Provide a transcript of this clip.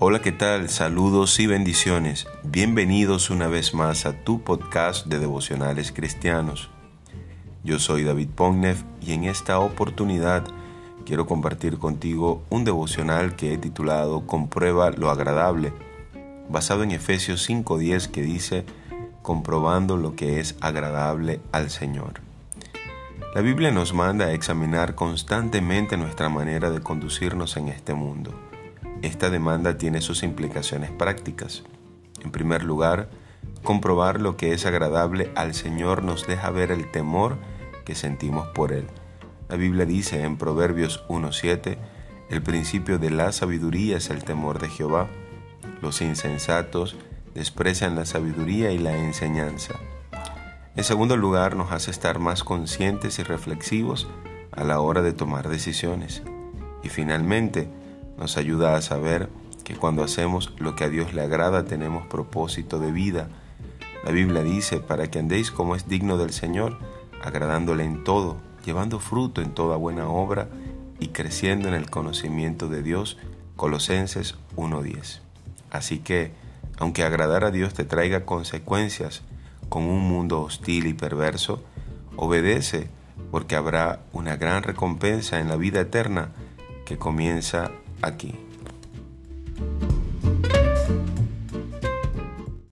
Hola, ¿qué tal? Saludos y bendiciones. Bienvenidos una vez más a tu podcast de devocionales cristianos. Yo soy David Pognev y en esta oportunidad quiero compartir contigo un devocional que he titulado Comprueba lo agradable, basado en Efesios 5.10 que dice comprobando lo que es agradable al Señor. La Biblia nos manda a examinar constantemente nuestra manera de conducirnos en este mundo. Esta demanda tiene sus implicaciones prácticas. En primer lugar, comprobar lo que es agradable al Señor nos deja ver el temor que sentimos por Él. La Biblia dice en Proverbios 1.7, el principio de la sabiduría es el temor de Jehová. Los insensatos desprecian la sabiduría y la enseñanza. En segundo lugar, nos hace estar más conscientes y reflexivos a la hora de tomar decisiones. Y finalmente, nos ayuda a saber que cuando hacemos lo que a Dios le agrada tenemos propósito de vida. La Biblia dice, para que andéis como es digno del Señor, agradándole en todo, llevando fruto en toda buena obra y creciendo en el conocimiento de Dios. Colosenses 1.10. Así que, aunque agradar a Dios te traiga consecuencias, con un mundo hostil y perverso, obedece porque habrá una gran recompensa en la vida eterna que comienza aquí.